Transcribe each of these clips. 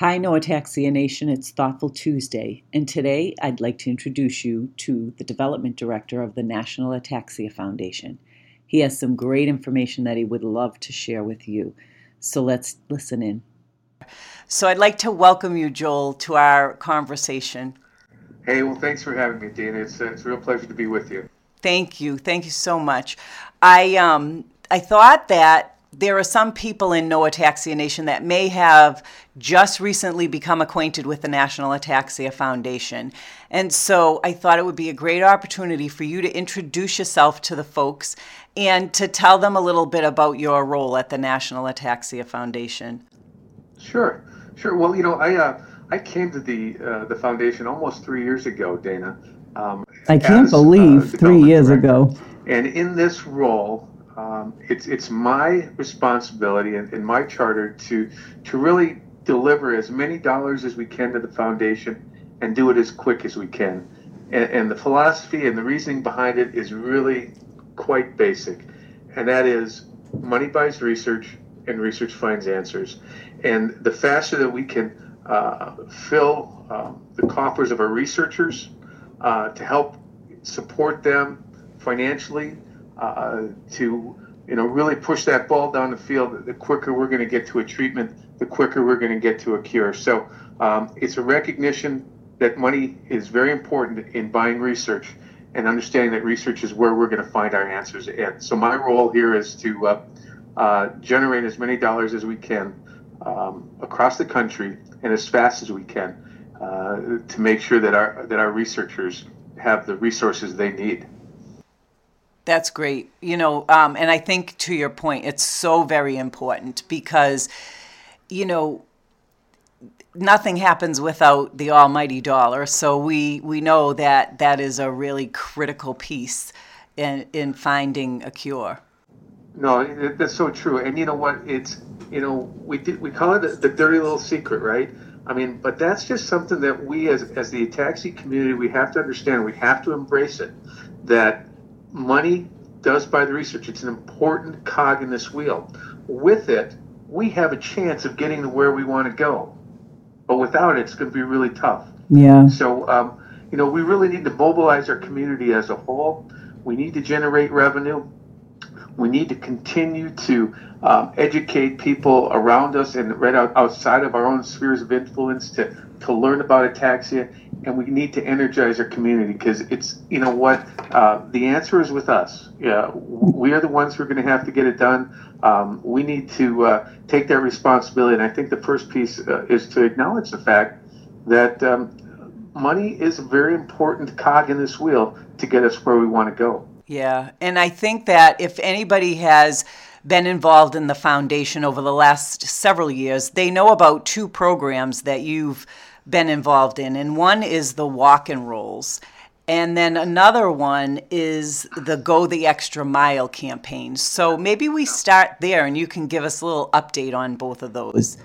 Hi, No Ataxia Nation. It's Thoughtful Tuesday, and today I'd like to introduce you to the Development Director of the National Ataxia Foundation. He has some great information that he would love to share with you. So let's listen in. So I'd like to welcome you, Joel, to our conversation. Hey, well, thanks for having me, Dana. It's, uh, it's a real pleasure to be with you. Thank you. Thank you so much. I um I thought that there are some people in No Ataxia Nation that may have just recently become acquainted with the National Ataxia Foundation. And so I thought it would be a great opportunity for you to introduce yourself to the folks and to tell them a little bit about your role at the National Ataxia Foundation. Sure, sure. Well, you know, I uh, I came to the uh, the foundation almost three years ago, Dana. Um, I can't as, uh, believe uh, three years director. ago. And in this role, um, it's it's my responsibility and, and, my charter to to really deliver as many dollars as we can to the foundation and do it as quick as we can. And, and the philosophy and the reasoning behind it is really quite basic, and that is money buys research and research finds answers. And the faster that we can uh, fill um, the coffers of our researchers uh, to help support them financially uh, to you know really push that ball down the field, the quicker we're going to get to a treatment, the quicker we're going to get to a cure. So um, it's a recognition that money is very important in buying research and understanding that research is where we're going to find our answers. And so my role here is to uh, uh, generate as many dollars as we can um, across the country and as fast as we can uh, to make sure that our that our researchers have the resources they need. That's great. You know, um, and I think to your point, it's so very important because, you know, nothing happens without the almighty dollar. So we we know that that is a really critical piece in in finding a cure. No, that's so true. And you know what? It's you know we we call it the dirty little secret, right? I mean, but that's just something that we as as the ataxia community we have to understand. We have to embrace it. That money does buy the research. It's an important cog in this wheel. With it, we have a chance of getting to where we want to go. But without it, it's going to be really tough. Yeah. So, um, you know, we really need to mobilize our community as a whole. We need to generate revenue. We need to continue to um, educate people around us and right out, outside of our own spheres of influence to, to learn about ataxia and we need to energize our community because it's you know what uh, the answer is with us. Yeah we are the ones who are going to have to get it done. Um, we need to uh, take that responsibility and i think the first piece uh, is to acknowledge the fact that um, money is a very important cog in this wheel to get us where we want to go. Yeah and i think that if anybody has been involved in the foundation over the last several years they know about two programs that you've been involved in, and one is the walk and rolls. And then another one is the Go the Extra Mile campaign. So maybe we start there and you can give us a little update on both of those.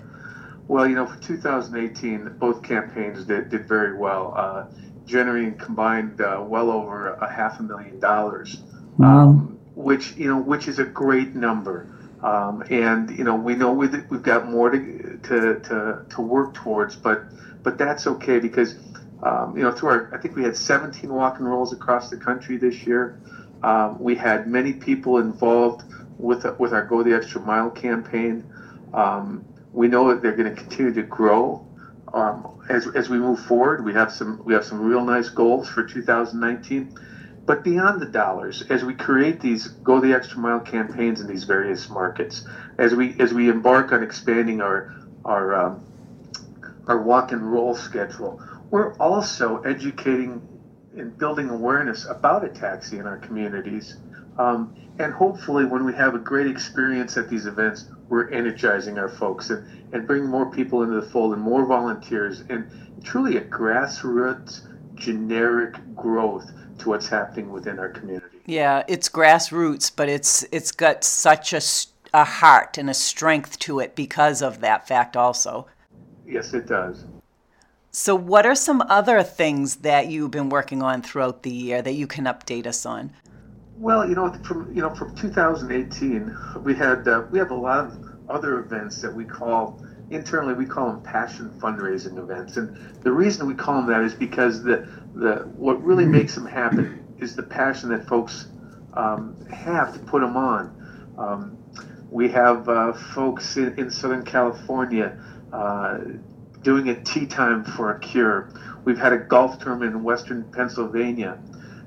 Well, you know, for 2018, both campaigns did, did very well, uh, generating combined uh, well over a half a million dollars, wow. um, which, you know, which is a great number. Um, and, you know, we know we've, got more to, to, to, to work towards, but but that's okay because um, you know through our I think we had 17 walk and rolls across the country this year. Um, we had many people involved with with our Go the Extra Mile campaign. Um, we know that they're going to continue to grow um, as, as we move forward. We have some we have some real nice goals for 2019. But beyond the dollars, as we create these Go the Extra Mile campaigns in these various markets, as we as we embark on expanding our our um, our walk and roll schedule. We're also educating and building awareness about ataxia in our communities. Um, and hopefully, when we have a great experience at these events, we're energizing our folks and, and bringing more people into the fold and more volunteers and truly a grassroots, generic growth to what's happening within our community. Yeah, it's grassroots, but it's it's got such a, a heart and a strength to it because of that fact also. Yes, it does. So, what are some other things that you've been working on throughout the year that you can update us on? Well, you know, from you know, from 2018, we had uh, we have a lot of other events that we call internally we call them passion fundraising events. And the reason we call them that is because the, the what really makes them happen is the passion that folks um, have to put them on. Um, we have uh, folks in, in, Southern California uh, doing a tea time for a cure. We've had a golf tournament in Western Pennsylvania.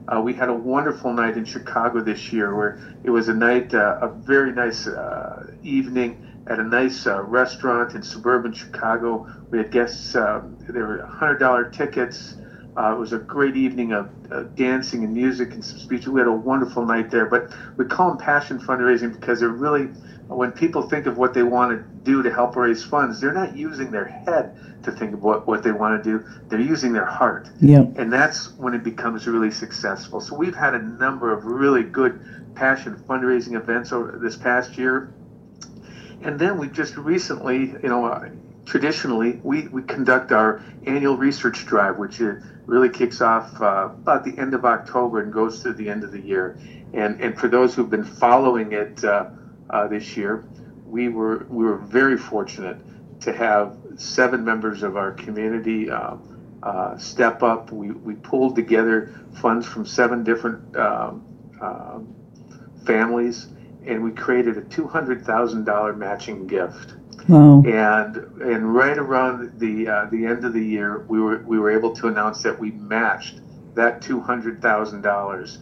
Uh, we had a wonderful night in Chicago this year where it was a night, uh, a very nice uh, evening at a nice uh, restaurant in suburban Chicago. We had guests, uh, there were $100 tickets. Uh, it was a great evening of dancing and music and some speeches. We had a wonderful night there. But we call them passion fundraising because they're really, when people think of what they want to do to help raise funds, they're not using their head to think of what, what they want to do. They're using their heart. Yep. And that's when it becomes really successful. So we've had a number of really good passion fundraising events over this past year and then we just recently, you know, uh, traditionally we, we conduct our annual research drive, which really kicks off uh, about the end of October and goes through the end of the year. And and for those who've been following it uh, uh this year, we were we were very fortunate to have seven members of our community. Uh, uh, step up. We, we pulled together funds from seven different um, families and we created a two hundred thousand dollar matching gift. Wow. And and right around the uh, the end of the year, we were we were able to announce that we matched that two hundred thousand dollars.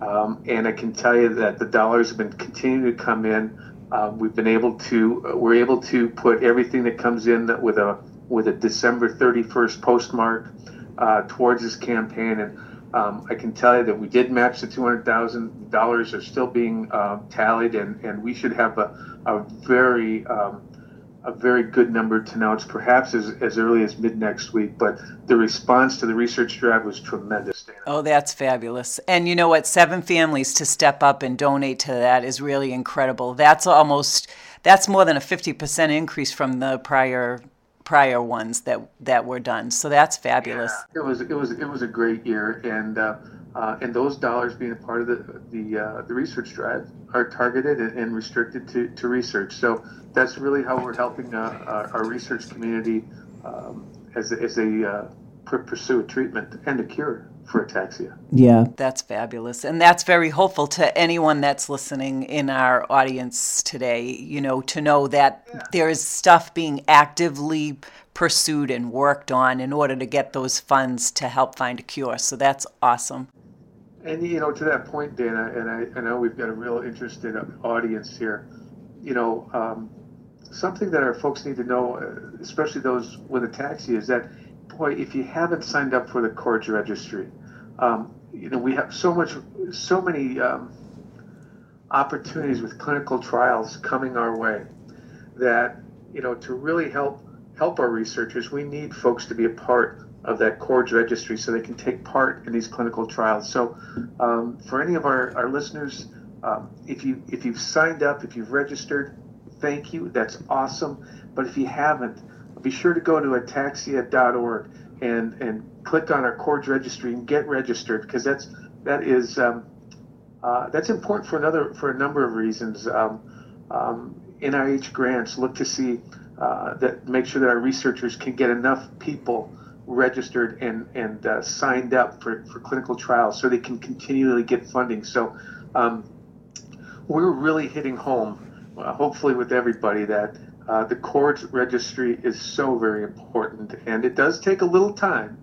Um, and I can tell you that the dollars have been continuing to come in. Um, we've been able to uh, we're able to put everything that comes in with a with a December 31st postmark uh, towards this campaign and um, I can tell you that we did match the $200,000 are still being uh, tallied, and, and we should have a, a very um, a very good number to announce, perhaps as, as early as mid next week. But the response to the research drive was tremendous. Oh, that's fabulous. And you know what? Seven families to step up and donate to that is really incredible. That's almost that's more than a 50% increase from the prior prior ones that that were done. So that's fabulous. Yeah, it was it was it was a great year, and uh, uh, and those dollars being a part of the the uh, the research drive are targeted and, restricted to, to research. So that's really how we're helping uh, our, our, research community um, as as they uh, pursue a treatment and a cure for ataxia. Yeah. That's fabulous. And that's very hopeful to anyone that's listening in our audience today, you know, to know that yeah. there is stuff being actively pursued and worked on in order to get those funds to help find a cure. So that's awesome. And, you know, to that point, Dana, and I, I know we've got a real interested audience here, you know, um, something that our folks need to know, uh, especially those with ataxia, is that boy, if you haven't signed up for the CORDS registry, um, you know, we have so much, so many um, opportunities with clinical trials coming our way that, you know, to really help help our researchers, we need folks to be a part of that CORDS registry so they can take part in these clinical trials. So, um, for any of our, our listeners, um, if you if you've signed up, if you've registered, thank you. That's awesome. But if you haven't, be sure to go to ataxia.org and and click on our CORDS registry and get registered because that's that is um, uh, that's important for another for a number of reasons. Um, um, NIH grants look to see uh, that make sure that our researchers can get enough people registered and and uh, signed up for, for clinical trials so they can continually get funding. So um, we're really hitting home, uh, hopefully with everybody that uh, the CORDS registry is so very important, and it does take a little time,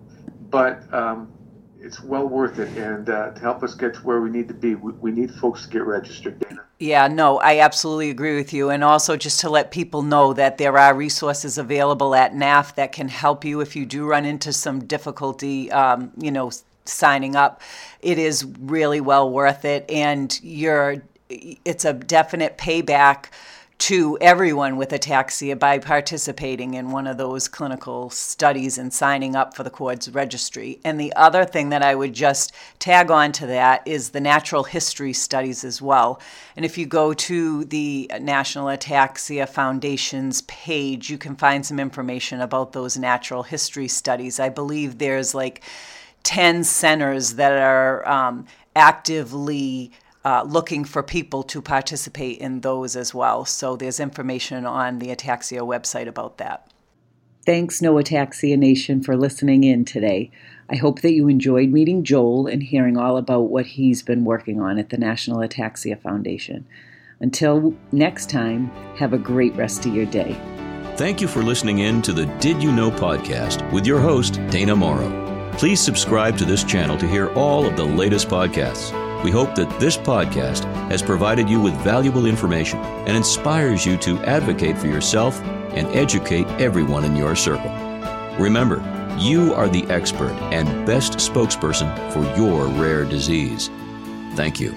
but um, it's well worth it. And uh, to help us get to where we need to be, we, we need folks to get registered, Dana. Yeah, no, I absolutely agree with you. And also, just to let people know that there are resources available at NAF that can help you if you do run into some difficulty, um, you know, signing up. It is really well worth it. And you're, it's a definite payback to everyone with ataxia by participating in one of those clinical studies and signing up for the CORDS registry. And the other thing that I would just tag on to that is the natural history studies as well. And if you go to the National Ataxia Foundation's page, you can find some information about those natural history studies. I believe there's like 10 centers that are um, actively uh, looking for people to participate in those as well. So there's information on the Ataxia website about that. Thanks, No Ataxia Nation, for listening in today. I hope that you enjoyed meeting Joel and hearing all about what he's been working on at the National Ataxia Foundation. Until next time, have a great rest of your day. Thank you for listening in to the Did You Know podcast with your host, Dana Morrow. Please subscribe to this channel to hear all of the latest podcasts. We hope that this podcast has provided you with valuable information and inspires you to advocate for yourself and educate everyone in your circle. Remember, you are the expert and best spokesperson for your rare disease. Thank you.